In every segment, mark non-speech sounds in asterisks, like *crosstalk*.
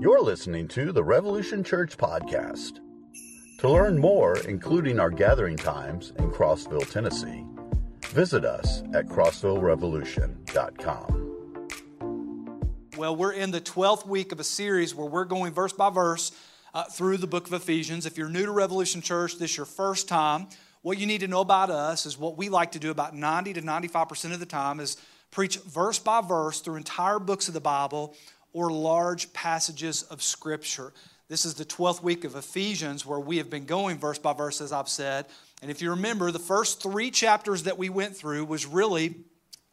You're listening to the Revolution Church podcast. To learn more, including our gathering times in Crossville, Tennessee, visit us at crossvillerevolution.com. Well, we're in the 12th week of a series where we're going verse by verse uh, through the book of Ephesians. If you're new to Revolution Church, this is your first time. What you need to know about us is what we like to do about 90 to 95% of the time is preach verse by verse through entire books of the Bible or large passages of Scripture. This is the 12th week of Ephesians where we have been going verse by verse, as I've said. And if you remember, the first three chapters that we went through was really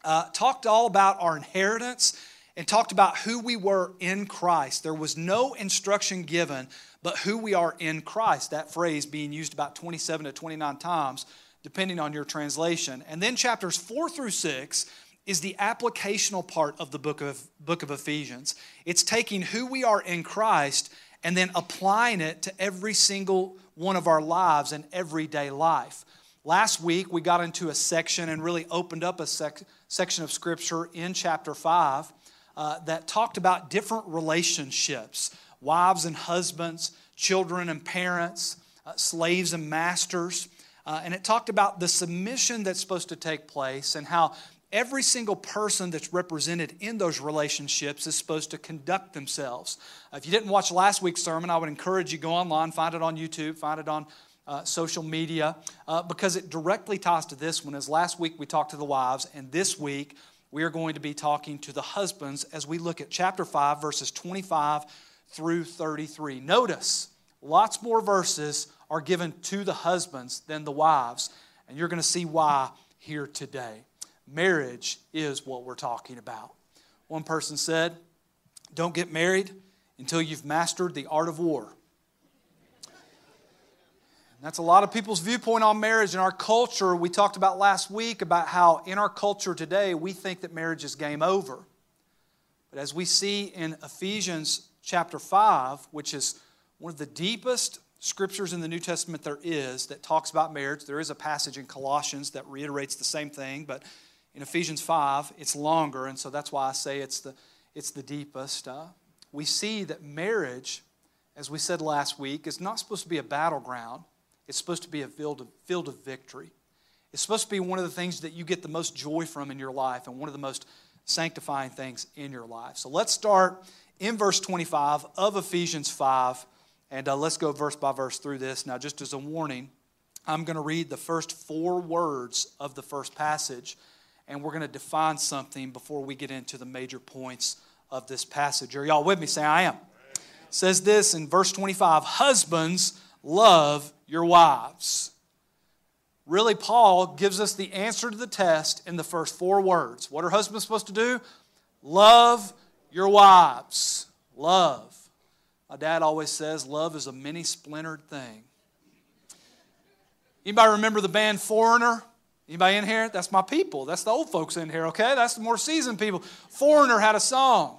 uh, talked all about our inheritance and talked about who we were in Christ. There was no instruction given but who we are in Christ. That phrase being used about 27 to 29 times, depending on your translation. And then chapters 4 through 6 is the applicational part of the book of, book of Ephesians. It's taking who we are in Christ and then applying it to every single one of our lives and everyday life. Last week, we got into a section and really opened up a sec- section of Scripture in chapter 5 uh, that talked about different relationships wives and husbands, children and parents, uh, slaves and masters. Uh, and it talked about the submission that's supposed to take place and how every single person that's represented in those relationships is supposed to conduct themselves. If you didn't watch last week's sermon, I would encourage you go online, find it on YouTube, find it on uh, social media, uh, because it directly ties to this one. As last week we talked to the wives, and this week we are going to be talking to the husbands as we look at chapter 5, verses 25 through 33. Notice, lots more verses are given to the husbands than the wives, and you're going to see why here today. Marriage is what we're talking about. One person said, Don't get married until you've mastered the art of war. That's a lot of people's viewpoint on marriage in our culture. We talked about last week about how in our culture today we think that marriage is game over. But as we see in Ephesians chapter 5, which is one of the deepest scriptures in the New Testament there is that talks about marriage, there is a passage in Colossians that reiterates the same thing, but in Ephesians 5, it's longer, and so that's why I say it's the, it's the deepest. Uh, we see that marriage, as we said last week, is not supposed to be a battleground, it's supposed to be a field of, field of victory. It's supposed to be one of the things that you get the most joy from in your life and one of the most sanctifying things in your life. So let's start in verse 25 of Ephesians 5, and uh, let's go verse by verse through this. Now, just as a warning, I'm going to read the first four words of the first passage and we're going to define something before we get into the major points of this passage. Are y'all with me? Say, I am. Says this in verse 25 Husbands, love your wives. Really, Paul gives us the answer to the test in the first four words. What are husbands supposed to do? Love your wives. Love. My dad always says love is a many splintered thing. Anybody remember the band Foreigner? Anybody in here? That's my people. That's the old folks in here, okay? That's the more seasoned people. Foreigner had a song.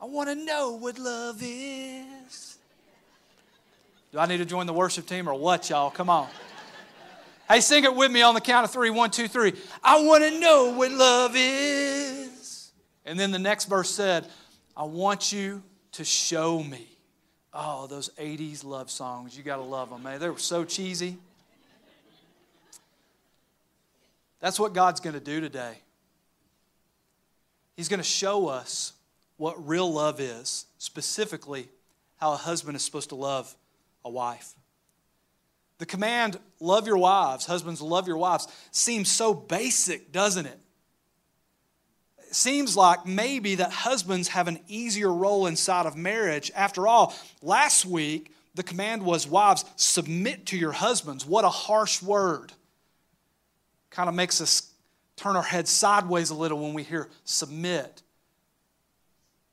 I want to know what love is. Do I need to join the worship team or what, y'all? Come on. Hey, sing it with me on the count of three. One, two, three. I want to know what love is. And then the next verse said, I want you to show me. Oh, those 80s love songs. You got to love them, man. They were so cheesy. That's what God's going to do today. He's going to show us what real love is, specifically how a husband is supposed to love a wife. The command, love your wives, husbands, love your wives, seems so basic, doesn't it? It seems like maybe that husbands have an easier role inside of marriage. After all, last week, the command was, wives, submit to your husbands. What a harsh word kind of makes us turn our heads sideways a little when we hear submit.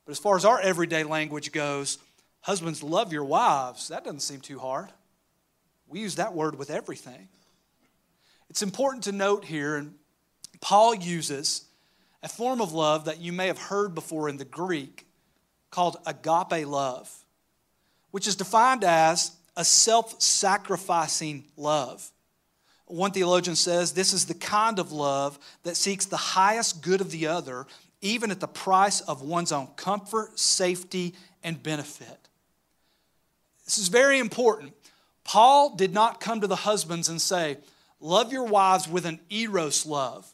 But as far as our everyday language goes, husbands, love your wives. That doesn't seem too hard. We use that word with everything. It's important to note here, and Paul uses a form of love that you may have heard before in the Greek called agape love, which is defined as a self sacrificing love. One theologian says this is the kind of love that seeks the highest good of the other even at the price of one's own comfort, safety, and benefit. This is very important. Paul did not come to the husbands and say, Love your wives with an eros love,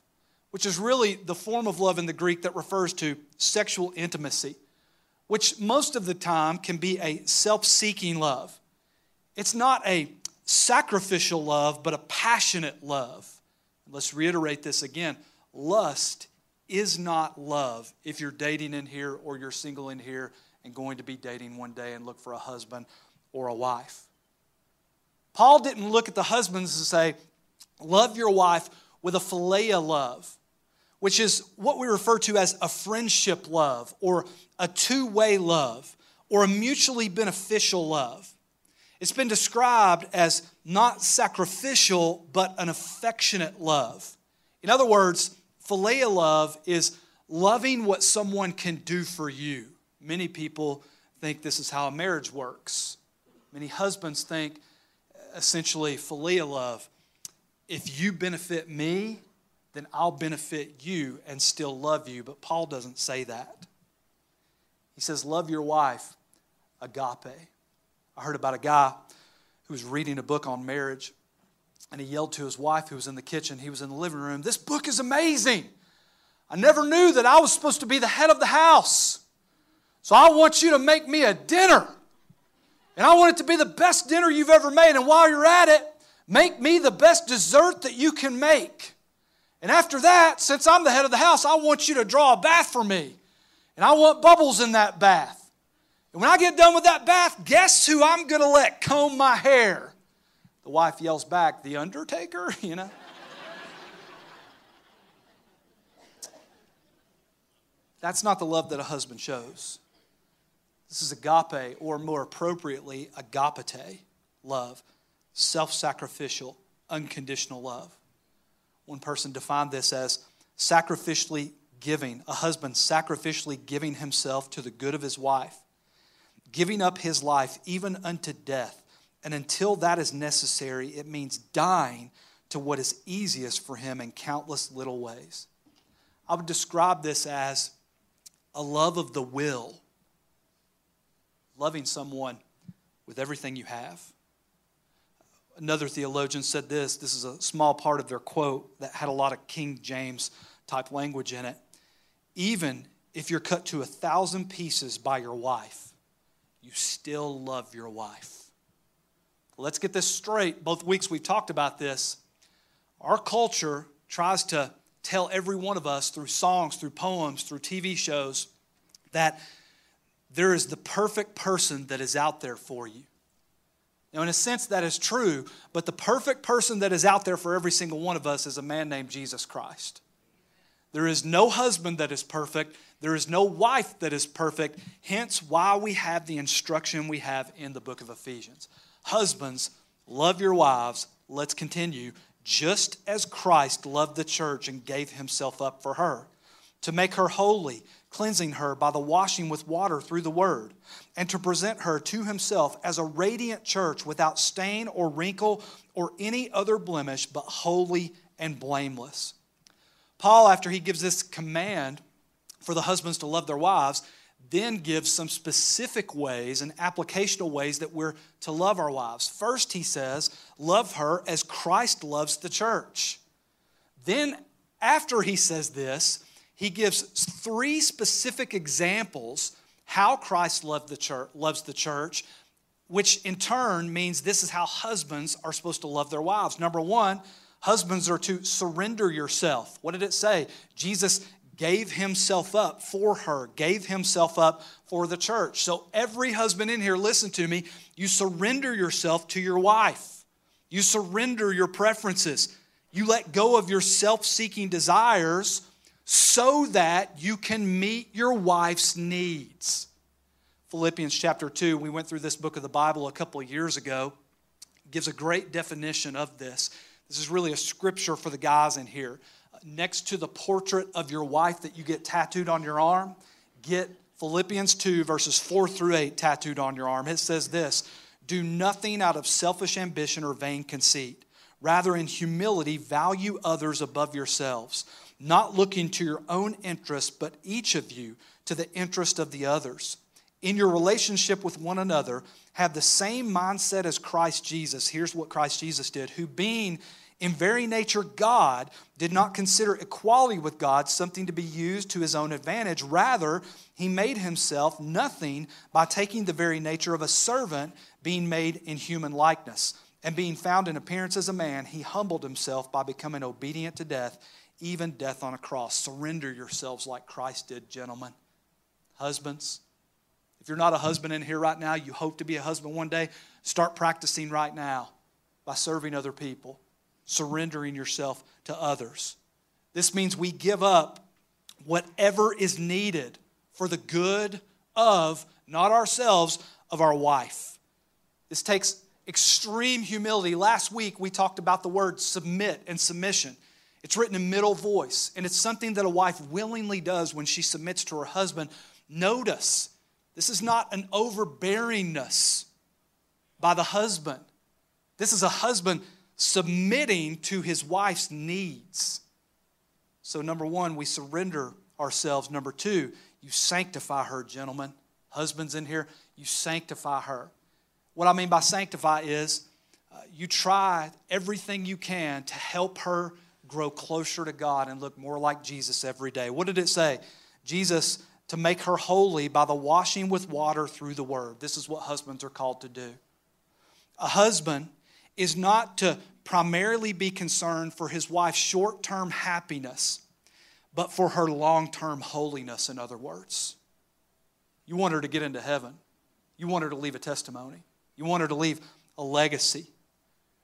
which is really the form of love in the Greek that refers to sexual intimacy, which most of the time can be a self seeking love. It's not a sacrificial love, but a passionate love. Let's reiterate this again lust is not love if you're dating in here or you're single in here and going to be dating one day and look for a husband or a wife. Paul didn't look at the husbands and say, Love your wife with a philia love, which is what we refer to as a friendship love or a two way love or a mutually beneficial love. It's been described as not sacrificial, but an affectionate love. In other words, philia love is loving what someone can do for you. Many people think this is how a marriage works. Many husbands think essentially philia love. If you benefit me, then I'll benefit you and still love you. But Paul doesn't say that. He says, Love your wife, agape. I heard about a guy who was reading a book on marriage, and he yelled to his wife who was in the kitchen. He was in the living room, This book is amazing. I never knew that I was supposed to be the head of the house. So I want you to make me a dinner. And I want it to be the best dinner you've ever made. And while you're at it, make me the best dessert that you can make. And after that, since I'm the head of the house, I want you to draw a bath for me. And I want bubbles in that bath. And when I get done with that bath, guess who I'm going to let comb my hair? The wife yells back, The Undertaker, *laughs* you know? That's not the love that a husband shows. This is agape, or more appropriately, agapete love, self sacrificial, unconditional love. One person defined this as sacrificially giving, a husband sacrificially giving himself to the good of his wife, giving up his life even unto death. And until that is necessary, it means dying to what is easiest for him in countless little ways. I would describe this as a love of the will loving someone with everything you have. Another theologian said this this is a small part of their quote that had a lot of King James type language in it. Even if you're cut to a thousand pieces by your wife, you still love your wife. Let's get this straight. Both weeks we've talked about this. Our culture tries to tell every one of us through songs, through poems, through TV shows that there is the perfect person that is out there for you. Now, in a sense, that is true, but the perfect person that is out there for every single one of us is a man named Jesus Christ. There is no husband that is perfect. There is no wife that is perfect. Hence, why we have the instruction we have in the book of Ephesians. Husbands, love your wives. Let's continue. Just as Christ loved the church and gave himself up for her, to make her holy cleansing her by the washing with water through the word, and to present her to himself as a radiant church without stain or wrinkle or any other blemish, but holy and blameless. Paul, after he gives this command for the husbands to love their wives, then gives some specific ways and applicational ways that we're to love our wives. First, he says, Love her as Christ loves the church. Then, after he says this, he gives three specific examples how Christ loved the church, loves the church, which in turn means this is how husbands are supposed to love their wives. Number one, husbands are to surrender yourself. What did it say? Jesus gave himself up for her, gave himself up for the church. So, every husband in here, listen to me, you surrender yourself to your wife, you surrender your preferences, you let go of your self seeking desires so that you can meet your wife's needs. Philippians chapter 2, we went through this book of the Bible a couple of years ago, gives a great definition of this. This is really a scripture for the guys in here. Next to the portrait of your wife that you get tattooed on your arm, get Philippians 2, verses 4 through 8 tattooed on your arm. It says this Do nothing out of selfish ambition or vain conceit. Rather, in humility, value others above yourselves not looking to your own interest, but each of you to the interest of the others. In your relationship with one another, have the same mindset as Christ Jesus. Here's what Christ Jesus did, who being in very nature God, did not consider equality with God something to be used to his own advantage. Rather, he made himself nothing by taking the very nature of a servant, being made in human likeness. And being found in appearance as a man, he humbled himself by becoming obedient to death, even death on a cross. Surrender yourselves like Christ did, gentlemen. Husbands, if you're not a husband in here right now, you hope to be a husband one day, start practicing right now by serving other people surrendering yourself to others. This means we give up whatever is needed for the good of, not ourselves, of our wife. This takes extreme humility. Last week we talked about the word submit and submission. It's written in middle voice, and it's something that a wife willingly does when she submits to her husband. Notice, this is not an overbearingness by the husband. This is a husband submitting to his wife's needs. So, number one, we surrender ourselves. Number two, you sanctify her, gentlemen. Husbands in here, you sanctify her. What I mean by sanctify is uh, you try everything you can to help her grow closer to God and look more like Jesus every day. What did it say? Jesus, to make her holy by the washing with water through the word. This is what husbands are called to do. A husband is not to primarily be concerned for his wife's short term happiness, but for her long term holiness, in other words. You want her to get into heaven, you want her to leave a testimony, you want her to leave a legacy.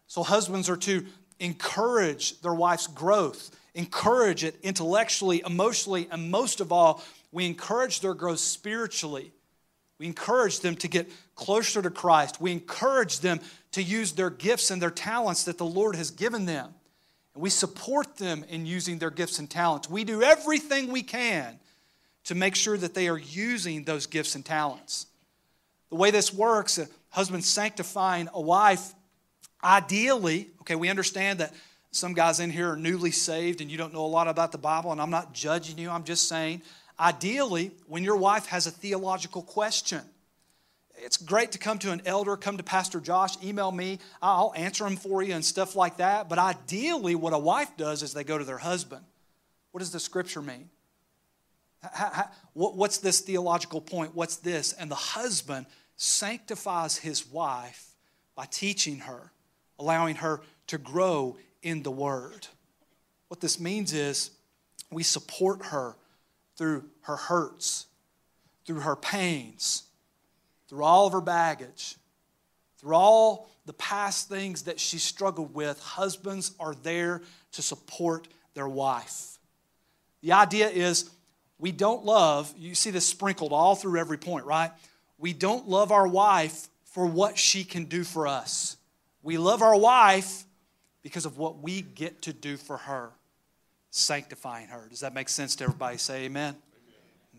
So, husbands are to encourage their wife's growth, encourage it intellectually, emotionally, and most of all, we encourage their growth spiritually we encourage them to get closer to Christ. We encourage them to use their gifts and their talents that the Lord has given them. And we support them in using their gifts and talents. We do everything we can to make sure that they are using those gifts and talents. The way this works, a husband sanctifying a wife, ideally, okay, we understand that some guys in here are newly saved and you don't know a lot about the Bible, and I'm not judging you, I'm just saying Ideally, when your wife has a theological question, it's great to come to an elder, come to Pastor Josh, email me, I'll answer them for you and stuff like that. But ideally, what a wife does is they go to their husband. What does the scripture mean? what's this theological point? What's this? And the husband sanctifies his wife by teaching her, allowing her to grow in the word. What this means is we support her through her hurts, through her pains, through all of her baggage, through all the past things that she struggled with, husbands are there to support their wife. The idea is we don't love, you see this sprinkled all through every point, right? We don't love our wife for what she can do for us. We love our wife because of what we get to do for her sanctifying her. Does that make sense to everybody? Say amen.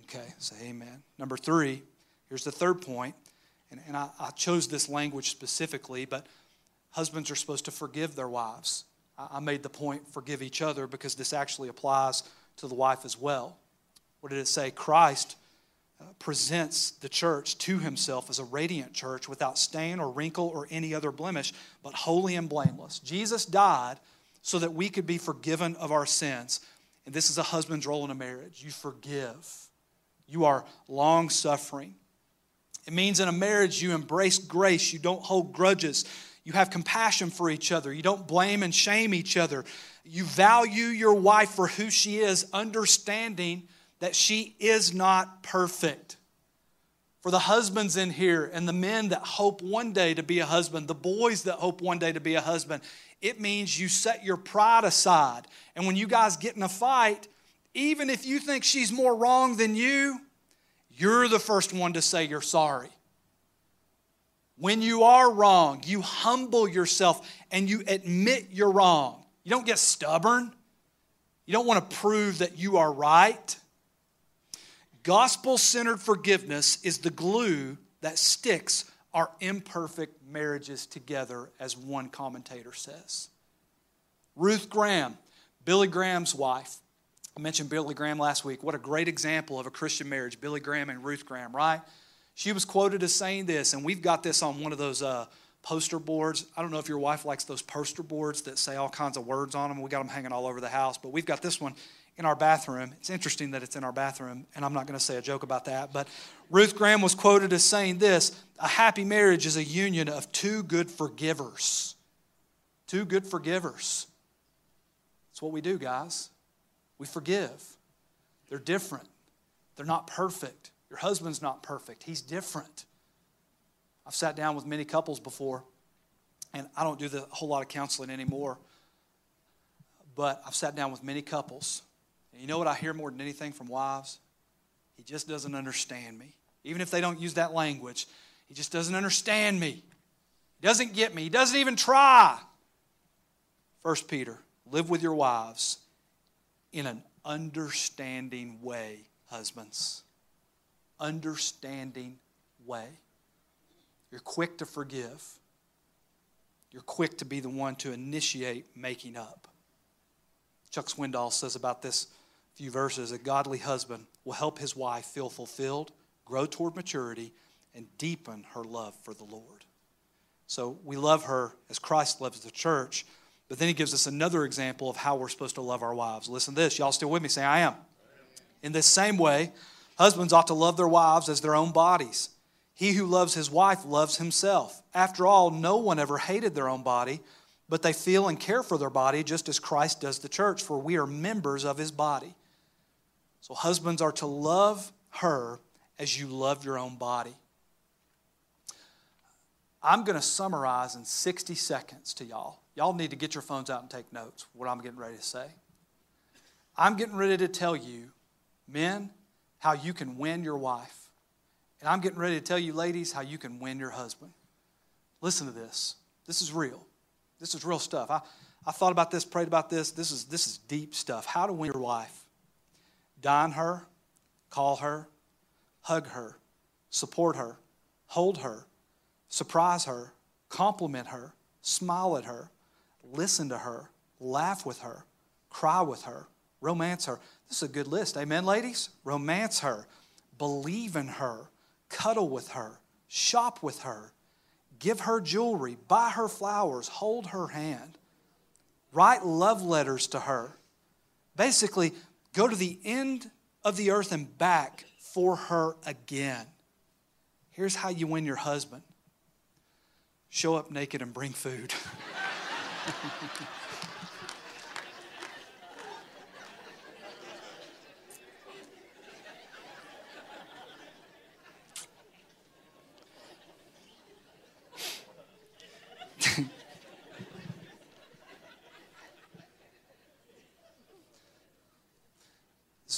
Okay, say amen. Number three, here's the third point, and, and I, I, chose this language specifically, but husbands are supposed to forgive their wives. I, I made the point, forgive each other, because this actually applies to the wife as well. What did it say? Christ uh, presents the church to himself as a radiant church without stain or wrinkle or any other blemish, but holy and blameless. Jesus died so that we could be forgiven of our sins. And this is a husband's role in a marriage. You forgive, you are long suffering. It means in a marriage you embrace grace, you don't hold grudges, you have compassion for each other, you don't blame and shame each other. You value your wife for who she is, understanding that she is not perfect. For the husbands in here and the men that hope one day to be a husband, the boys that hope one day to be a husband, it means you set your pride aside. And when you guys get in a fight, even if you think she's more wrong than you, you're the first one to say you're sorry. When you are wrong, you humble yourself and you admit you're wrong. You don't get stubborn. You don't want to prove that you are right. Gospel centered forgiveness is the glue that sticks our imperfect marriages together, as one commentator says. Ruth Graham, Billy Graham's wife, I mentioned Billy Graham last week. What a great example of a Christian marriage, Billy Graham and Ruth Graham, right? She was quoted as saying this, and we've got this on one of those uh, poster boards. I don't know if your wife likes those poster boards that say all kinds of words on them. We got them hanging all over the house, but we've got this one in our bathroom. It's interesting that it's in our bathroom, and I'm not going to say a joke about that. But Ruth Graham was quoted as saying this A happy marriage is a union of two good forgivers. Two good forgivers. That's what we do, guys. We forgive. They're different, they're not perfect. Your husband's not perfect, he's different. I've sat down with many couples before, and I don't do the whole lot of counseling anymore. But I've sat down with many couples and you know what I hear more than anything from wives? He just doesn't understand me. Even if they don't use that language, he just doesn't understand me. He doesn't get me. He doesn't even try. First Peter, live with your wives in an understanding way, husbands. Understanding way. You're quick to forgive. You're quick to be the one to initiate making up. Chuck Swindoll says about this few verses, a godly husband will help his wife feel fulfilled, grow toward maturity, and deepen her love for the Lord. So we love her as Christ loves the church, but then he gives us another example of how we're supposed to love our wives. Listen to this. Y'all still with me? Say, I am. In this same way, husbands ought to love their wives as their own bodies. He who loves his wife loves himself. After all, no one ever hated their own body, but they feel and care for their body just as Christ does the church, for we are members of his body. So, husbands are to love her as you love your own body. I'm going to summarize in 60 seconds to y'all. Y'all need to get your phones out and take notes, what I'm getting ready to say. I'm getting ready to tell you, men, how you can win your wife. And I'm getting ready to tell you, ladies, how you can win your husband. Listen to this. This is real. This is real stuff. I, I thought about this, prayed about this. This is, this is deep stuff. How to win your wife. Dine her, call her, hug her, support her, hold her, surprise her, compliment her, smile at her, listen to her, laugh with her, cry with her, romance her. This is a good list. Amen, ladies? Romance her, believe in her, cuddle with her, shop with her, give her jewelry, buy her flowers, hold her hand, write love letters to her. Basically, Go to the end of the earth and back for her again. Here's how you win your husband show up naked and bring food. *laughs*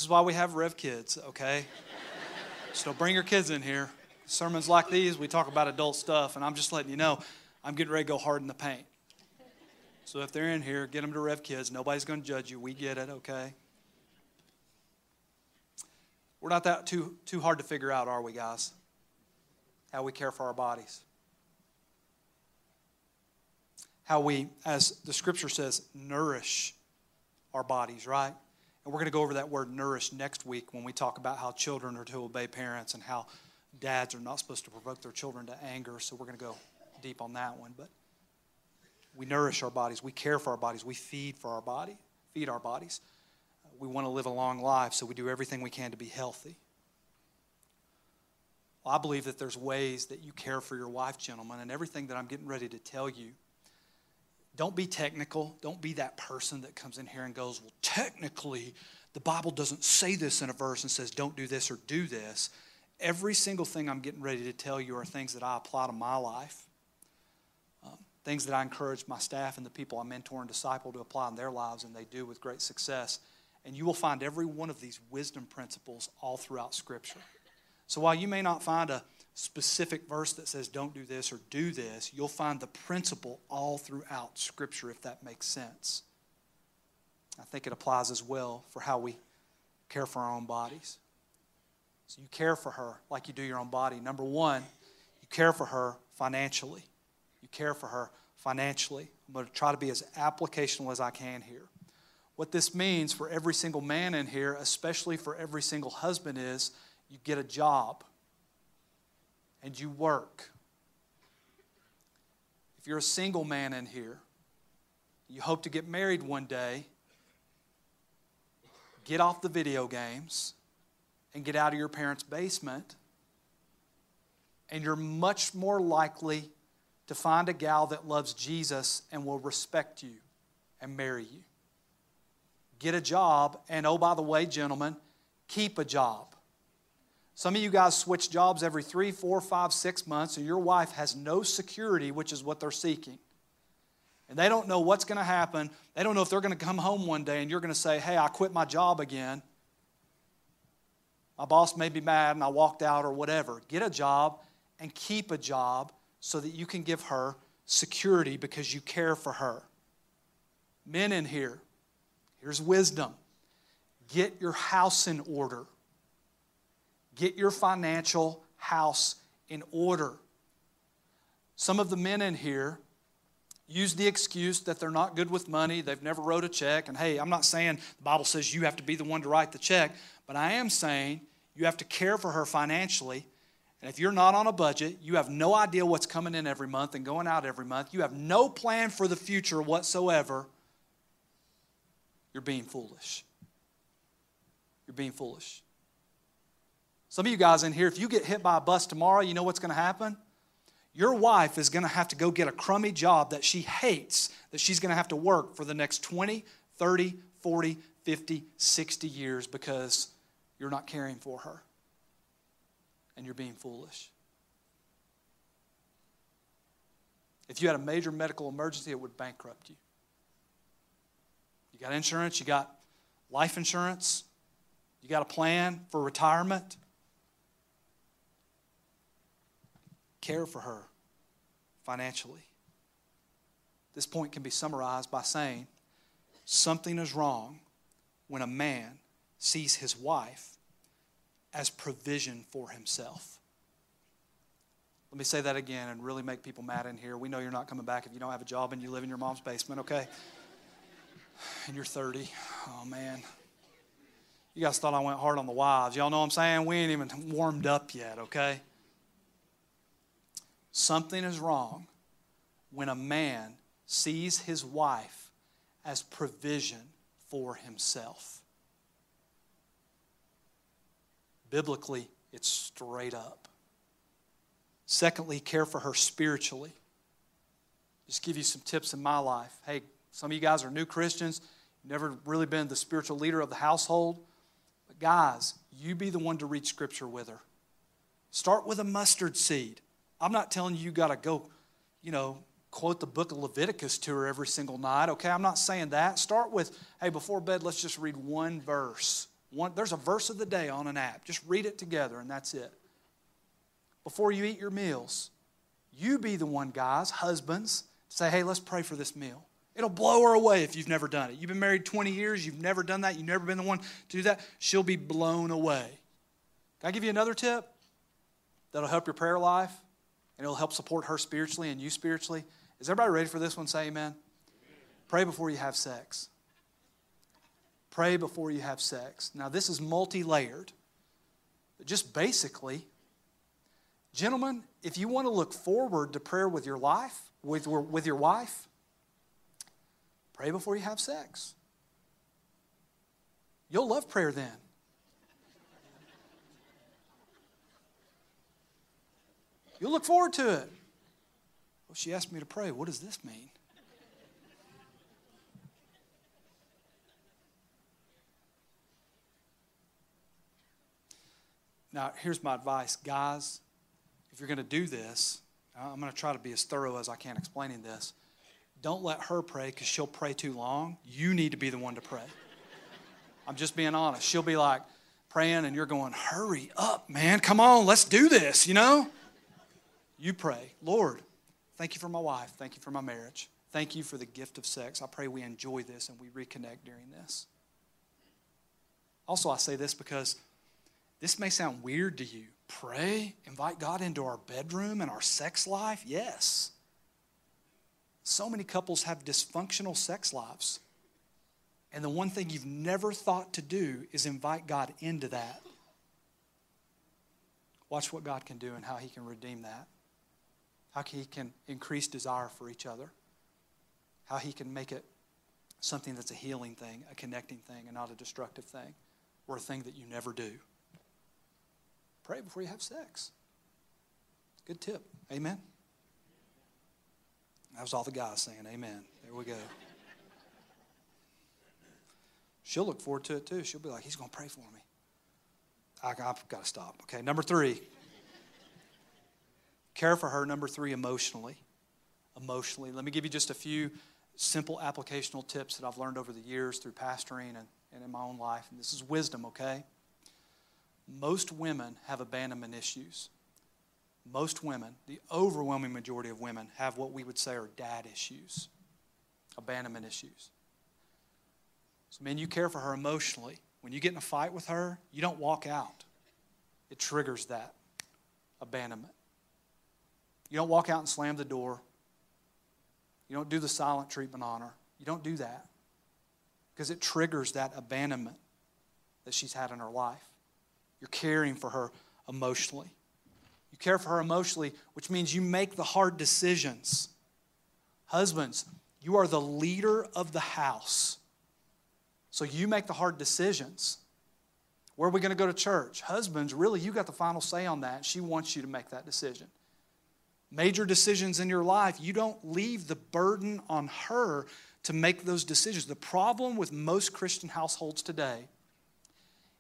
is why we have Rev Kids, okay? *laughs* so bring your kids in here. Sermons like these, we talk about adult stuff, and I'm just letting you know I'm getting ready to go hard in the paint. So if they're in here, get them to Rev Kids. Nobody's going to judge you. We get it, okay? We're not that too, too hard to figure out, are we, guys? How we care for our bodies. How we, as the scripture says, nourish our bodies, right? And we're going to go over that word nourish next week when we talk about how children are to obey parents and how dads are not supposed to provoke their children to anger. So we're going to go deep on that one. But we nourish our bodies, we care for our bodies, we feed for our body, feed our bodies. We want to live a long life, so we do everything we can to be healthy. Well, I believe that there's ways that you care for your wife, gentlemen, and everything that I'm getting ready to tell you don't be technical. Don't be that person that comes in here and goes, Well, technically, the Bible doesn't say this in a verse and says, Don't do this or do this. Every single thing I'm getting ready to tell you are things that I apply to my life, um, things that I encourage my staff and the people I mentor and disciple to apply in their lives, and they do with great success. And you will find every one of these wisdom principles all throughout Scripture. So while you may not find a specific verse that says don't do this or do this, you'll find the principle all throughout Scripture, if that makes sense. I think it applies as well for how we care for our own bodies. So you care for her like you do your own body. Number one, you care for her financially. You care for her financially. I'm going to try to be as applicational as I can here. What this means for every single man in here, especially for every single husband, is you get a job and you work. If you're a single man in here, you hope to get married one day, get off the video games and get out of your parents' basement, and you're much more likely to find a gal that loves Jesus and will respect you and marry you. Get a job, and oh, by the way, gentlemen, keep a job. Some of you guys switch jobs every three, four, five, six months, and your wife has no security, which is what they're seeking. And they don't know what's going to happen. They don't know if they're going to come home one day and you're going to say, Hey, I quit my job again. My boss may be mad and I walked out or whatever. Get a job and keep a job so that you can give her security because you care for her. Men in here, here's wisdom get your house in order, get your financial house in order. Some of the men in here use the excuse that they're not good with money, they've never wrote a check. And hey, I'm not saying the Bible says you have to be the one to write the check, but I am saying you have to care for her financially. And if you're not on a budget, you have no idea what's coming in every month and going out every month, you have no plan for the future whatsoever, you're being foolish. You're being foolish. Some of you guys in here, if you get hit by a bus tomorrow, you know what's going to happen? Your wife is going to have to go get a crummy job that she hates, that she's going to have to work for the next 20, 30, 40, 50, 60 years because you're not caring for her and you're being foolish. If you had a major medical emergency, it would bankrupt you. You got insurance, you got life insurance, you got a plan for retirement. Care for her financially. This point can be summarized by saying something is wrong when a man sees his wife as provision for himself. Let me say that again and really make people mad in here. We know you're not coming back if you don't have a job and you live in your mom's basement, okay? And you're 30. Oh, man. You guys thought I went hard on the wives. Y'all know what I'm saying? We ain't even warmed up yet, okay? Something is wrong when a man sees his wife as provision for himself. Biblically, it's straight up. Secondly, care for her spiritually. Just give you some tips in my life. Hey, some of you guys are new Christians, never really been the spiritual leader of the household. But guys, you be the one to read scripture with her. Start with a mustard seed. I'm not telling you you got to go, you know, quote the book of Leviticus to her every single night, okay? I'm not saying that. Start with, hey, before bed, let's just read one verse. One, there's a verse of the day on an app. Just read it together, and that's it. Before you eat your meals, you be the one, guys, husbands, say, hey, let's pray for this meal. It'll blow her away if you've never done it. You've been married 20 years, you've never done that, you've never been the one to do that. She'll be blown away. Can I give you another tip that'll help your prayer life? And it'll help support her spiritually and you spiritually. Is everybody ready for this one? Say amen. Pray before you have sex. Pray before you have sex. Now, this is multi layered. Just basically, gentlemen, if you want to look forward to prayer with your life, with, with your wife, pray before you have sex. You'll love prayer then. You'll look forward to it. Well, she asked me to pray. What does this mean? Now, here's my advice, guys. If you're going to do this, I'm going to try to be as thorough as I can explaining this. Don't let her pray because she'll pray too long. You need to be the one to pray. *laughs* I'm just being honest. She'll be like praying, and you're going, Hurry up, man. Come on, let's do this, you know? You pray, Lord, thank you for my wife. Thank you for my marriage. Thank you for the gift of sex. I pray we enjoy this and we reconnect during this. Also, I say this because this may sound weird to you. Pray, invite God into our bedroom and our sex life? Yes. So many couples have dysfunctional sex lives. And the one thing you've never thought to do is invite God into that. Watch what God can do and how He can redeem that. How He can increase desire for each other. How He can make it something that's a healing thing, a connecting thing, and not a destructive thing, or a thing that you never do. Pray before you have sex. Good tip. Amen. That was all the guys saying amen. There we go. She'll look forward to it too. She'll be like, he's going to pray for me. I, have got to stop. Okay, number three. Care for her. Number three, emotionally. Emotionally. Let me give you just a few simple applicational tips that I've learned over the years through pastoring and, and in my own life. And this is wisdom, okay? Most women have abandonment issues. Most women, the overwhelming majority of women, have what we would say are dad issues, abandonment issues. So, man, you care for her emotionally. When you get in a fight with her, you don't walk out. It triggers that abandonment. You don't walk out and slam the door. You don't do the silent treatment on her. You don't do that because it triggers that abandonment that she's had in her life. You're caring for her emotionally. You care for her emotionally, which means you make the hard decisions. Husbands, you are the leader of the house. So you make the hard decisions. Where are we going to go to church? Husbands, really, you got the final say on that. She wants you to make that decision. Major decisions in your life, you don't leave the burden on her to make those decisions. The problem with most Christian households today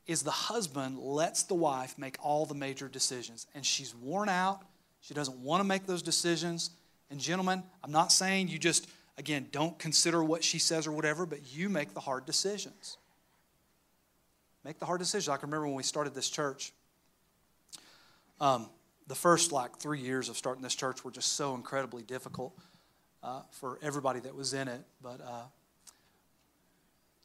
is the husband lets the wife make all the major decisions. And she's worn out. She doesn't want to make those decisions. And, gentlemen, I'm not saying you just, again, don't consider what she says or whatever, but you make the hard decisions. Make the hard decisions. I can remember when we started this church. Um, the first like three years of starting this church were just so incredibly difficult uh, for everybody that was in it. But uh,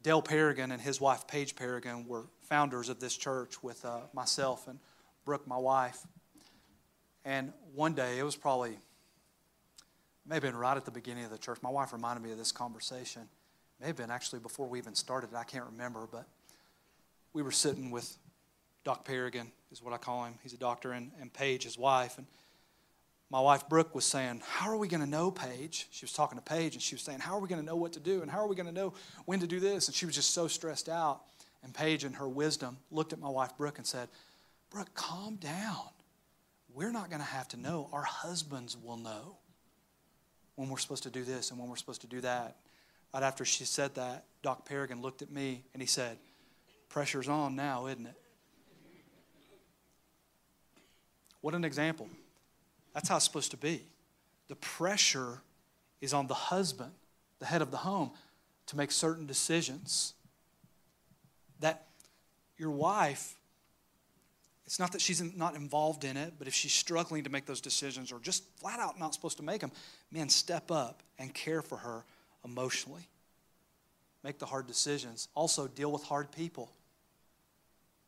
Dale and his wife Paige Perrigan were founders of this church with uh, myself and Brooke, my wife. And one day, it was probably, maybe been right at the beginning of the church. My wife reminded me of this conversation. May have been actually before we even started. I can't remember, but we were sitting with Doc Perrigan is what I call him. He's a doctor, and, and Paige, his wife. And my wife Brooke was saying, How are we going to know Paige? She was talking to Paige and she was saying, How are we going to know what to do? And how are we going to know when to do this? And she was just so stressed out. And Paige, in her wisdom, looked at my wife Brooke and said, Brooke, calm down. We're not going to have to know. Our husbands will know when we're supposed to do this and when we're supposed to do that. Right after she said that, Doc Perrigan looked at me and he said, Pressure's on now, isn't it? What an example. That's how it's supposed to be. The pressure is on the husband, the head of the home, to make certain decisions. That your wife, it's not that she's not involved in it, but if she's struggling to make those decisions or just flat out not supposed to make them, man, step up and care for her emotionally. Make the hard decisions. Also, deal with hard people.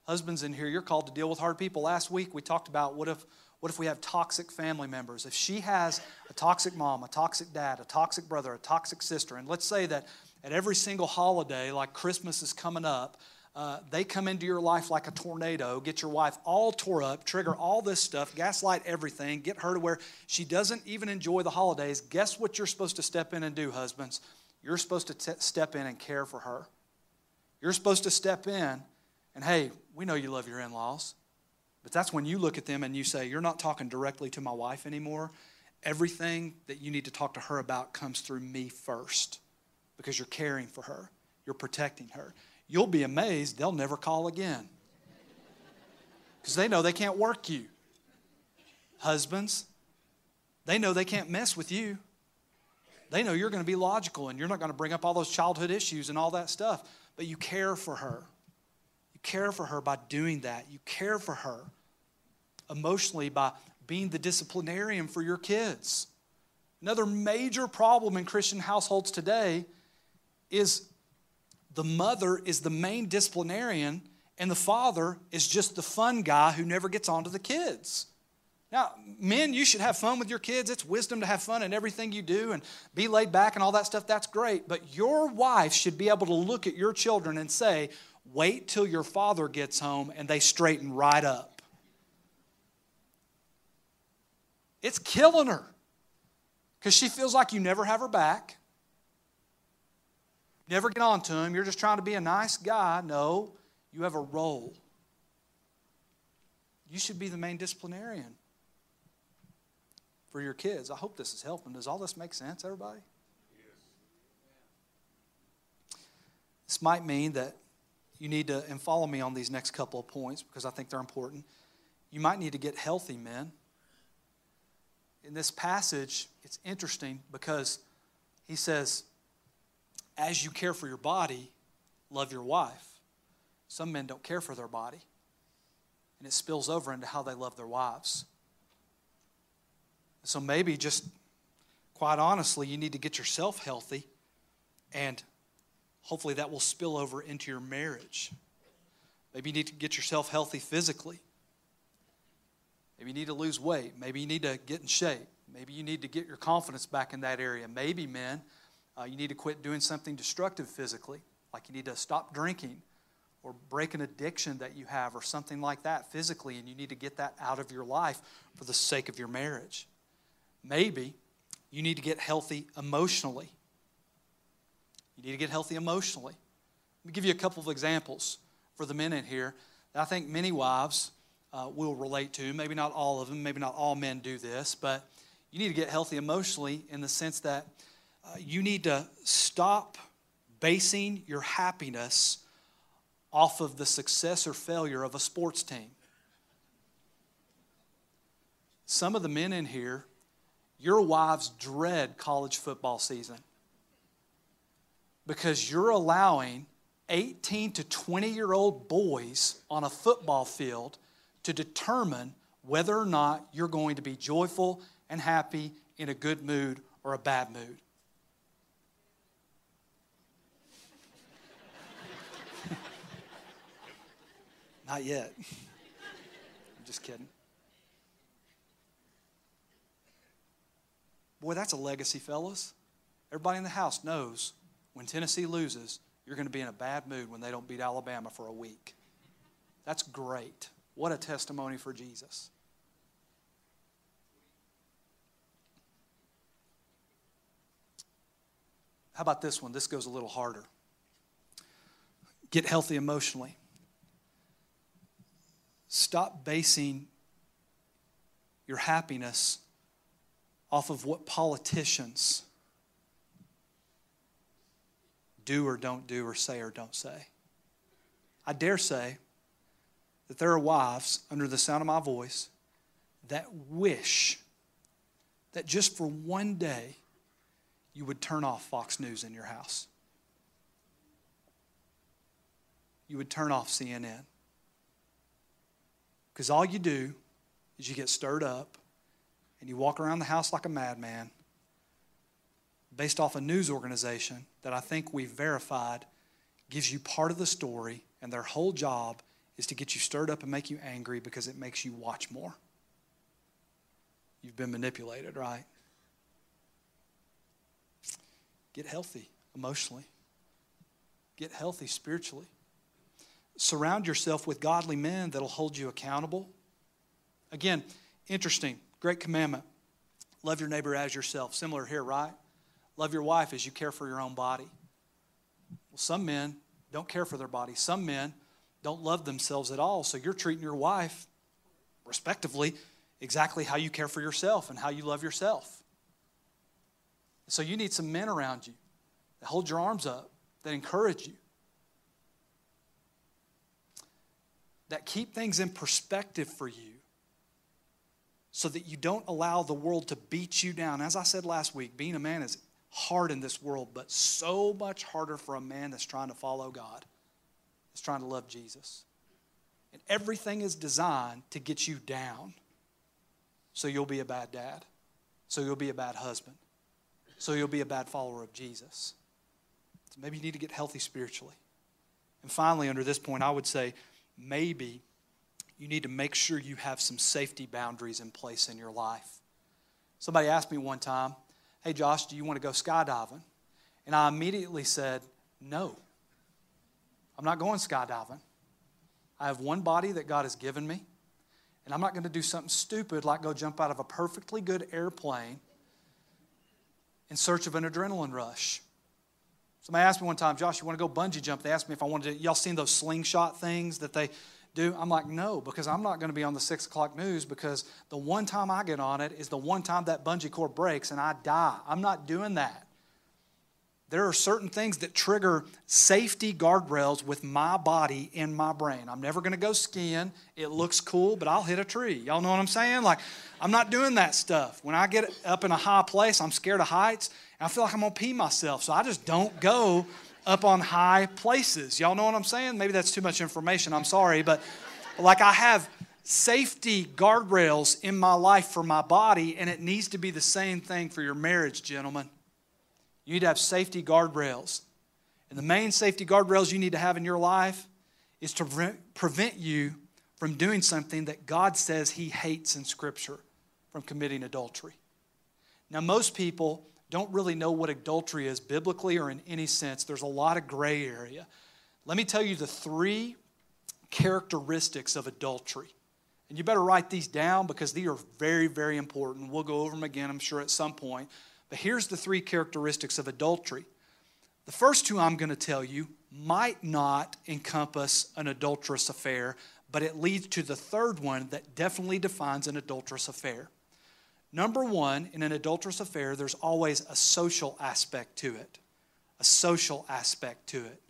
Husbands in here, you're called to deal with hard people. Last week we talked about what if what if we have toxic family members? If she has a toxic mom, a toxic dad, a toxic brother, a toxic sister, and let's say that at every single holiday, like Christmas is coming up, uh, they come into your life like a tornado, get your wife all tore up, trigger all this stuff, gaslight everything, get her to where she doesn't even enjoy the holidays. Guess what you're supposed to step in and do, husbands? You're supposed to step in and care for her. You're supposed to step in and, hey, we know you love your in laws. But that's when you look at them and you say, You're not talking directly to my wife anymore. Everything that you need to talk to her about comes through me first because you're caring for her, you're protecting her. You'll be amazed, they'll never call again *laughs* because they know they can't work you. Husbands, they know they can't mess with you. They know you're going to be logical and you're not going to bring up all those childhood issues and all that stuff, but you care for her care for her by doing that. You care for her emotionally by being the disciplinarian for your kids. Another major problem in Christian households today is the mother is the main disciplinarian and the father is just the fun guy who never gets on to the kids. Now, men, you should have fun with your kids. It's wisdom to have fun in everything you do and be laid back and all that stuff. That's great. But your wife should be able to look at your children and say, wait till your father gets home and they straighten right up. It's killing her because she feels like you never have her back. Never get on to him. You're just trying to be a nice guy. No, you have a role. You should be the main disciplinarian for your kids. I hope this is helping. Does all this make sense, everybody? Yes. This might mean that you need to, and follow me on these next couple of points because I think they're important. You might need to get healthy, men. In this passage, it's interesting because he says, as you care for your body, love your wife. Some men don't care for their body, and it spills over into how they love their wives. So maybe just quite honestly, you need to get yourself healthy, and hopefully that will spill over into your marriage. Maybe you need to get yourself healthy physically. Maybe you need to lose weight. Maybe you need to get in shape. Maybe you need to get your confidence back in that area. Maybe, men, uh, you need to quit doing something destructive physically, like you need to stop drinking or break an addiction that you have or something like that physically, and you need to get that out of your life for the sake of your marriage. Maybe you need to get healthy emotionally. You need to get healthy emotionally. Let me give you a couple of examples for the men in here that I think many wives uh, will relate to. Maybe not all of them, maybe not all men do this, but you need to get healthy emotionally in the sense that uh, you need to stop basing your happiness off of the success or failure of a sports team. Some of the men in here, your wives dread college football season because you're allowing 18 to 20 year old boys on a football field to determine whether or not you're going to be joyful and happy in a good mood or a bad mood. *laughs* Not yet. *laughs* I'm just kidding. Boy, that's a legacy, fellas. Everybody in the house knows when Tennessee loses, you're going to be in a bad mood when they don't beat Alabama for a week. That's great. What a testimony for Jesus. How about this one? This goes a little harder. Get healthy emotionally. Stop basing your happiness off of what politicians do or don't do or say or don't say. I dare say that there are wives under the sound of my voice that wish that just for one day you would turn off Fox News in your house. You would turn off CNN. Because all you do is you get stirred up and you walk around the house like a madman based off a news organization that I think we've verified gives you part of the story, and their whole job is to get you stirred up and make you angry because it makes you watch more. You've been manipulated, right? Get healthy emotionally, get healthy spiritually. Surround yourself with godly men that'll hold you accountable. Again, interesting, great commandment. Love your neighbor as yourself. Similar here, right? Love your wife as you care for your own body. Well, some men don't care for their body. Some men don't love themselves at all. So you're treating your wife, respectively, exactly how you care for yourself and how you love yourself. So you need some men around you that hold your arms up, that encourage you, that keep things in perspective for you so that you don't allow the world to beat you down. As I said last week, being a man is hard in this world, but so much harder for a man that's trying to follow God, that's trying to love Jesus. And everything is designed to get you down so you'll be a bad dad, so you'll be a bad husband, so you'll be a bad follower of Jesus. So maybe you need to get healthy spiritually. And finally, under this point, I would say maybe you need to make sure you have some safety boundaries in place in your life. Somebody asked me one time, Hey, Josh, do you want to go skydiving? And I immediately said, No. I'm not going skydiving. I have one body that God has given me, and I'm not going to do something stupid like go jump out of a perfectly good airplane in search of an adrenaline rush. Somebody asked me one time, Josh, you want to go bungee jump? They asked me if I wanted to. Y'all seen those slingshot things that they do? I'm like, no, because I'm not going to be on the six o'clock news because the one time I get on it is the one time that bungee cord breaks and I die. I'm not doing that. There are certain things that trigger safety guardrails with my body in my brain. I'm never going to go skiing. It looks cool, but I'll hit a tree. Y'all know what I'm saying? Like, I'm not doing that stuff. When I get up in a high place, I'm scared of heights, and I feel like I'm going to pee myself. So I just don't go up on high places. Y'all know what I'm saying? Maybe that's too much information. I'm sorry, but like I have safety guardrails in my life for my body, and it needs to be the same thing for your marriage, gentlemen. You need to have safety guardrails. And the main safety guardrails you need to have in your life is to prevent you from doing something that God says He hates in Scripture from committing adultery. Now, most people don't really know what adultery is biblically or in any sense. There's a lot of gray area. Let me tell you the three characteristics of adultery. And you better write these down because these are very, very important. We'll go over them again, I'm sure, at some point. But here's the three characteristics of adultery. The first two I'm going to tell you might not encompass an adulterous affair, but it leads to the third one that definitely defines an adulterous affair. Number one, in an adulterous affair, there's always a social aspect to it. A social aspect to it.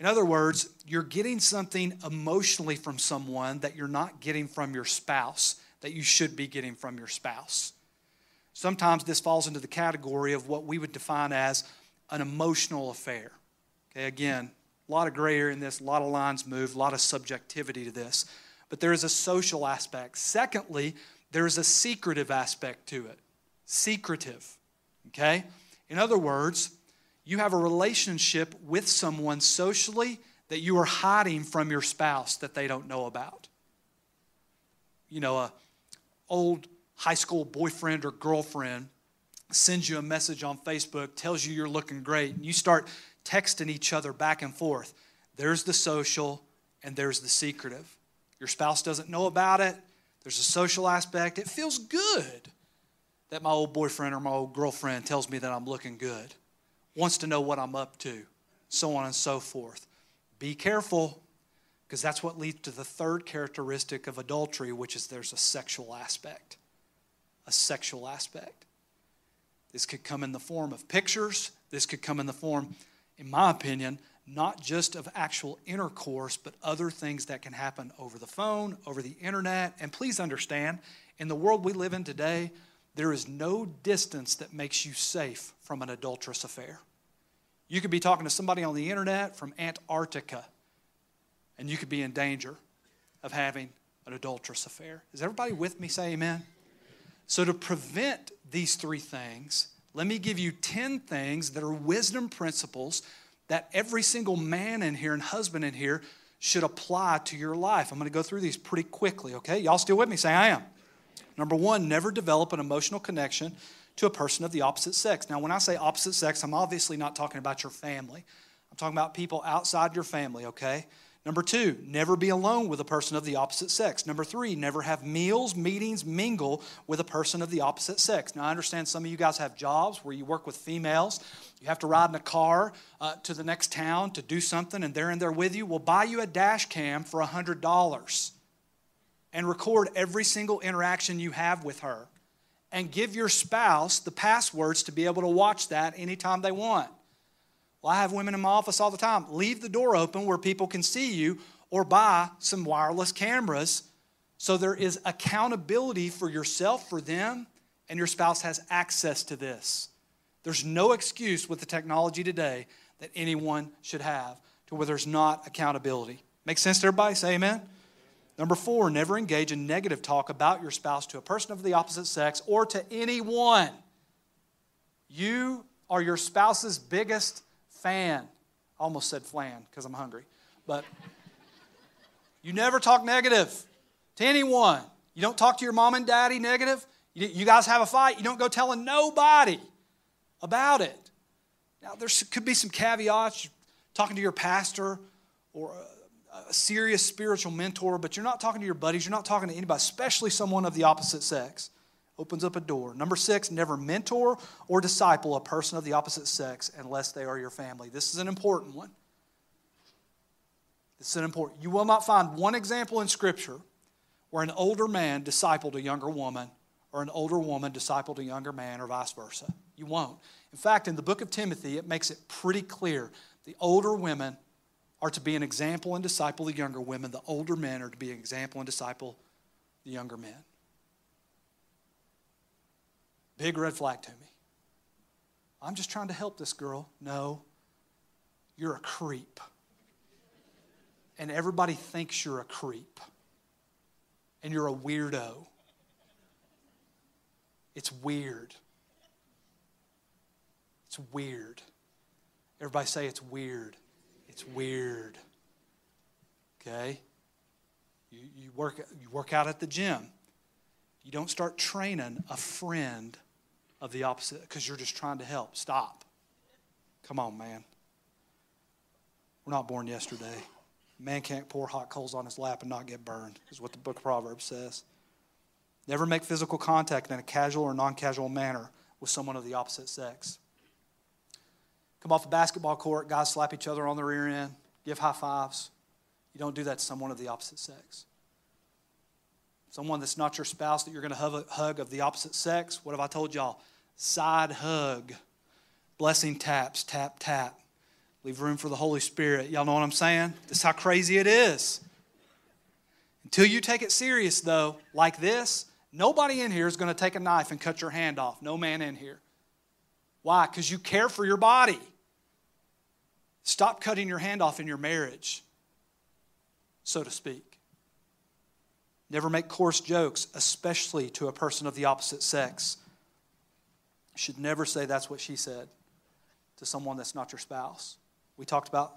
In other words, you're getting something emotionally from someone that you're not getting from your spouse, that you should be getting from your spouse. Sometimes this falls into the category of what we would define as an emotional affair. Okay, again, a lot of gray area in this, a lot of lines moved, a lot of subjectivity to this. But there is a social aspect. Secondly, there is a secretive aspect to it. Secretive. Okay? In other words, you have a relationship with someone socially that you are hiding from your spouse that they don't know about. You know, a old high school boyfriend or girlfriend sends you a message on Facebook, tells you you're looking great, and you start texting each other back and forth. There's the social and there's the secretive. Your spouse doesn't know about it, there's a social aspect. It feels good that my old boyfriend or my old girlfriend tells me that I'm looking good, wants to know what I'm up to, so on and so forth. Be careful because that's what leads to the third characteristic of adultery, which is there's a sexual aspect a sexual aspect. This could come in the form of pictures. This could come in the form, in my opinion, not just of actual intercourse, but other things that can happen over the phone, over the internet. And please understand, in the world we live in today, there is no distance that makes you safe from an adulterous affair. You could be talking to somebody on the internet from Antarctica, and you could be in danger of having an adulterous affair. Is everybody with me? Say amen. So, to prevent these three things, let me give you 10 things that are wisdom principles that every single man in here and husband in here should apply to your life. I'm going to go through these pretty quickly, okay? Y'all still with me? Say, I am. Number one, never develop an emotional connection to a person of the opposite sex. Now, when I say opposite sex, I'm obviously not talking about your family. I'm talking about people outside your family, okay? Number two, never be alone with a person of the opposite sex. Number three, never have meals, meetings, mingle with a person of the opposite sex. Now, I understand some of you guys have jobs where you work with females. You have to ride in a car uh, to the next town to do something, and they're in there with you. We'll buy you a dash cam for $100 and record every single interaction you have with her and give your spouse the passwords to be able to watch that anytime they want. Well, I have women in my office all the time. Leave the door open where people can see you or buy some wireless cameras so there is accountability for yourself, for them, and your spouse has access to this. There's no excuse with the technology today that anyone should have to where there's not accountability. Make sense to everybody? Say amen. Number four, never engage in negative talk about your spouse to a person of the opposite sex or to anyone. You are your spouse's biggest fan. I almost said flan because I'm hungry. But You never talk negative to anyone. You don't talk to your mom and daddy negative. You, you guys have a fight. You don't go telling nobody about it. Now, there could be some caveats. You're talking to your pastor or a, a serious spiritual mentor, but you're not talking to your buddies. You're not talking to anybody, especially someone of the opposite sex. Opens up a door. Number six, never mentor or disciple a person of the opposite sex unless they are your family. This is an important one. This is an important. You will not find one example in Scripture where an older man discipled a younger woman or an older woman discipled a younger man or vice versa. You won't. In fact, in the book of Timothy, it makes it pretty clear the older women are to be an example and disciple the younger women, the older men are to be an example and disciple the younger men. Big red flag to me. I'm just trying to help this girl. No, you're a creep. And everybody thinks you're a creep. And you're a weirdo. It's weird. It's weird. Everybody say it's weird. It's weird. Okay? You, you, work, you work out at the gym. You don't start training a friend of the opposite because you're just trying to help. Stop. Come on, man. We're not born yesterday. Man can't pour hot coals on his lap and not get burned, is what the book of Proverbs says. Never make physical contact in a casual or non casual manner with someone of the opposite sex. Come off a basketball court, guys slap each other on the rear end, give high fives. You don't do that to someone of the opposite sex. Someone that's not your spouse that you're going to hug of the opposite sex. What have I told y'all? Side hug. Blessing taps, tap, tap. Leave room for the Holy Spirit. Y'all know what I'm saying? This is how crazy it is. Until you take it serious, though, like this, Nobody in here is going to take a knife and cut your hand off. No man in here. Why? Because you care for your body. Stop cutting your hand off in your marriage, so to speak. Never make coarse jokes, especially to a person of the opposite sex. You should never say that's what she said to someone that's not your spouse. We talked about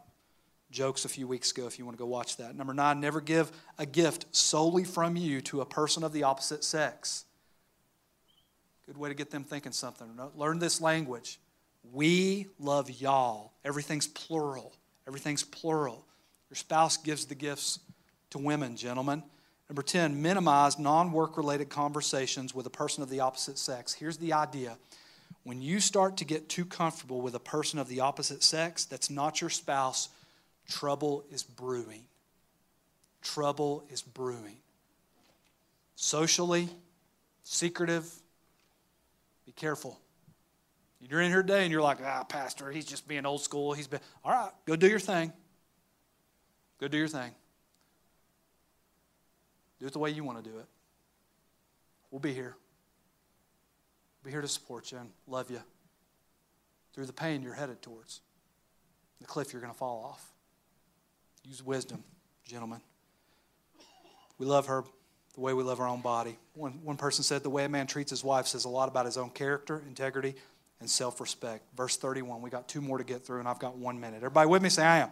jokes a few weeks ago if you want to go watch that. Number nine, never give a gift solely from you to a person of the opposite sex. Good way to get them thinking something. Learn this language. We love y'all. Everything's plural. Everything's plural. Your spouse gives the gifts to women, gentlemen. Number 10, minimize non work related conversations with a person of the opposite sex. Here's the idea when you start to get too comfortable with a person of the opposite sex that's not your spouse, Trouble is brewing. Trouble is brewing. Socially, secretive, be careful. You're in here today and you're like, ah, Pastor, he's just being old school. He's been, all right, go do your thing. Go do your thing. Do it the way you want to do it. We'll be here. We'll be here to support you and love you through the pain you're headed towards, the cliff you're going to fall off. Use wisdom, gentlemen. We love her the way we love our own body. One, one person said the way a man treats his wife says a lot about his own character, integrity, and self respect. Verse 31, we got two more to get through, and I've got one minute. Everybody with me? Say, I am.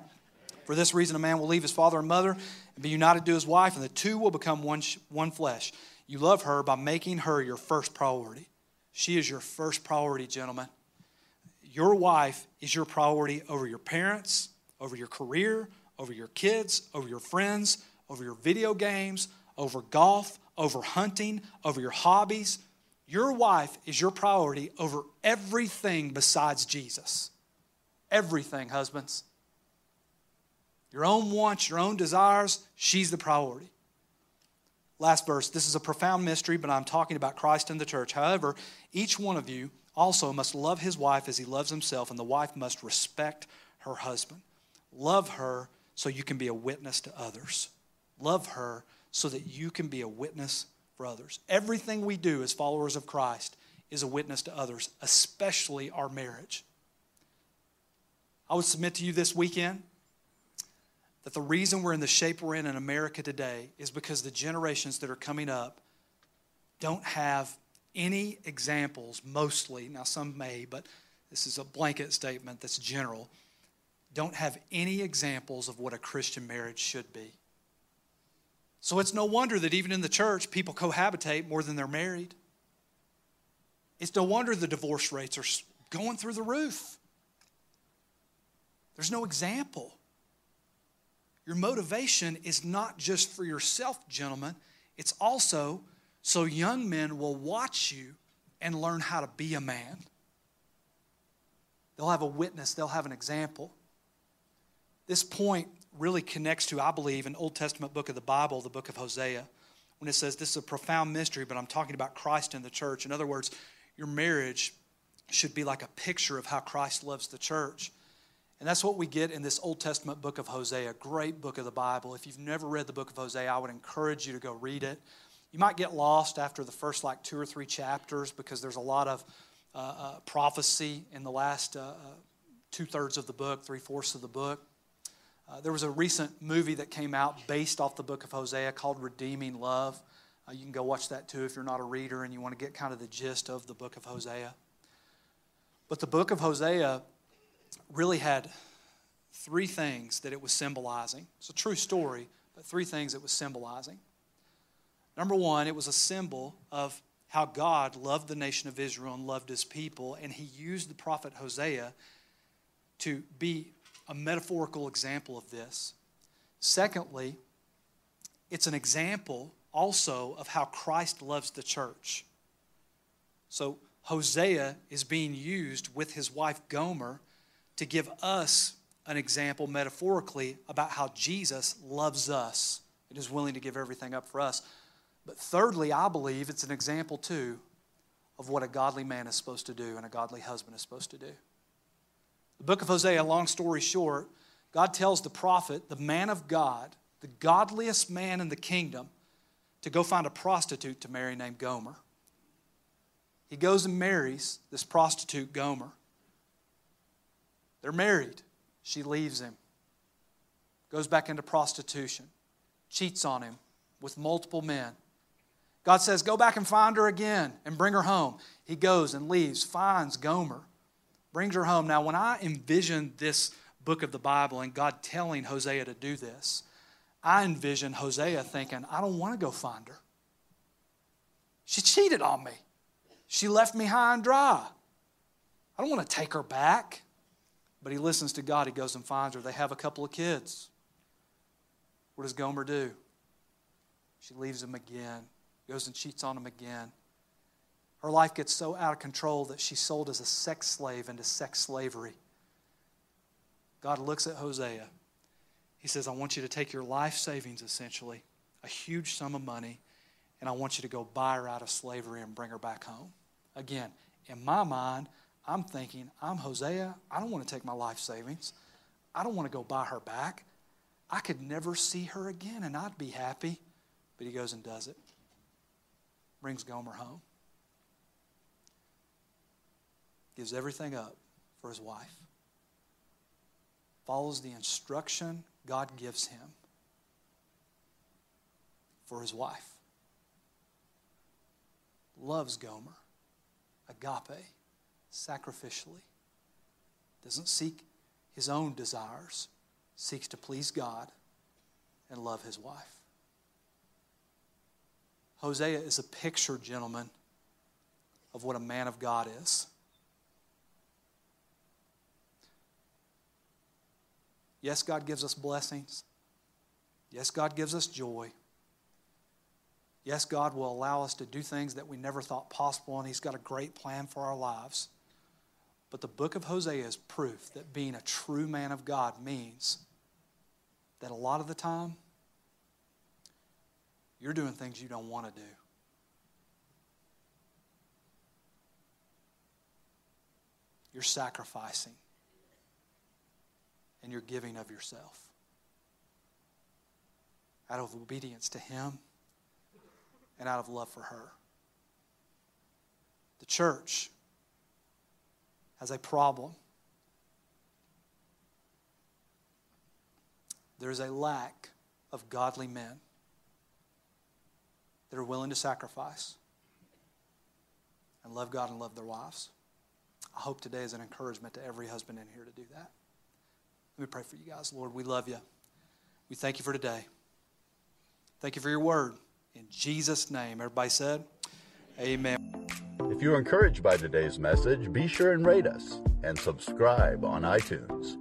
For this reason, a man will leave his father and mother and be united to his wife, and the two will become one, one flesh. You love her by making her your first priority. She is your first priority, gentlemen. Your wife is your priority over your parents, over your career, over your kids, over your friends, over your video games, over golf, over hunting, over your hobbies. Your wife is your priority over everything besides Jesus. Everything, husbands. Your own wants, your own desires, she's the priority. Last verse. This is a profound mystery, but I'm talking about Christ and the church. However, each one of you also must love his wife as he loves himself, and the wife must respect her husband. Love her so you can be a witness to others. Love her so that you can be a witness for others. Everything we do as followers of Christ is a witness to others, especially our marriage. I would submit to you this weekend that the reason we're in the shape we're in in America today is because the generations that are coming up don't have any examples, mostly. Now, some may, but this is a blanket statement that's general don't have any examples of what a Christian marriage should be. So it's no wonder that even in the church, people cohabitate more than they're married. It's no wonder the divorce rates are going through the roof. There's no example. Your motivation is not just for yourself, gentlemen, it's also so young men will watch you and learn how to be a man. They'll have a witness, they'll have an example. This point really connects to, I believe, an Old Testament book of the Bible, the book of Hosea, when it says this is a profound mystery, but I'm talking about Christ and the church. In other words, your marriage should be like a picture of how Christ loves the church. And that's what we get in this Old Testament book of Hosea, great book of the Bible. If you've never read the book of Hosea, I would encourage you to go read it. You might get lost after the first like two or three chapters because there's a lot of uh, uh, prophecy in the last uh, uh two thirds of the book, three fourths of the book. Uh, there was a recent movie that came out based off the book of Hosea called Redeeming Love. Uh, you can go watch that too if you're not a reader and you want to get kind of the gist of the book of Hosea. But the book of Hosea really had three things that it was symbolizing. It's a true story, but three things it was symbolizing. Number one, it was a symbol of how God loved the nation of Israel and loved his people, and he used the prophet Hosea to be a metaphorical example of this. Secondly, it's an example also of how Christ loves the church. So Hosea is being used with his wife Gomer to give us an example metaphorically about how Jesus loves us and is willing to give everything up for us. But thirdly, I believe it's an example too of what a godly man is supposed to do and a godly husband is supposed to do. The book of Hosea, long story short, God tells the prophet, the man of God, the godliest man in the kingdom, to go find a prostitute to marry named Gomer. He goes and marries this prostitute, Gomer. They're married. She leaves him, goes back into prostitution, cheats on him with multiple men. God says, Go back and find her again and bring her home. He goes and leaves, finds Gomer brings her home. Now, when I envision this book of the Bible and God telling Hosea to do this, I envision Hosea thinking, I don't want to go find her. She cheated on me. She left me high and dry. I don't want to take her back. But he listens to God. He goes and finds her. They have a couple of kids. What does Gomer do? She leaves him again, goes and cheats on him again. Her life gets so out of control that she's sold as a sex slave into sex slavery. God looks at Hosea. He says, I want you to take your life savings, essentially, a huge sum of money, and I want you to go buy her out of slavery and bring her back home. Again, in my mind, I'm thinking, I'm Hosea. I don't want to take my life savings. I don't want to go buy her back. I could never see her again and I'd be happy. But he goes and does it. Brings Gomer home gives everything up for his wife, follows the instruction God gives him for his wife, loves Gomer, agape, sacrificially, doesn't seek his own desires, seeks to please God and love his wife. Hosea is a picture, gentlemen, of what a man of God is. Yes, God gives us blessings. Yes, God gives us joy. Yes, God will allow us to do things that we never thought possible, and He's got a great plan for our lives. But the book of Hosea is proof that being a true man of God means that a lot of the time, you're doing things you don't want to do. You're sacrificing and you're giving of yourself out of obedience to Him and out of love for her. The church has a problem. There is a lack of godly men that are willing to sacrifice and love God and love their wives. I hope today is an encouragement to every husband in here to do that. Let me pray for you guys. Lord, we love you. We thank you for today. Thank you for your word. In Jesus' name. Everybody said, Amen. If you are encouraged by today's message, be sure and rate us and subscribe on iTunes.